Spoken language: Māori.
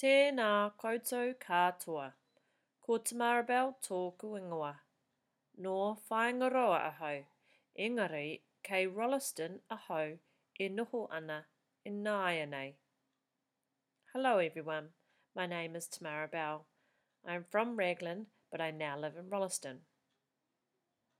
Tēnā koutou kātoa. Ko Te Maribel tōku ingoa. Nō Whāingaroa ahau, engari kei Rolleston ahau e noho ana ināianei. Hello everyone, my name is Te Maribel. I am from Raglan but I now live in Rolleston.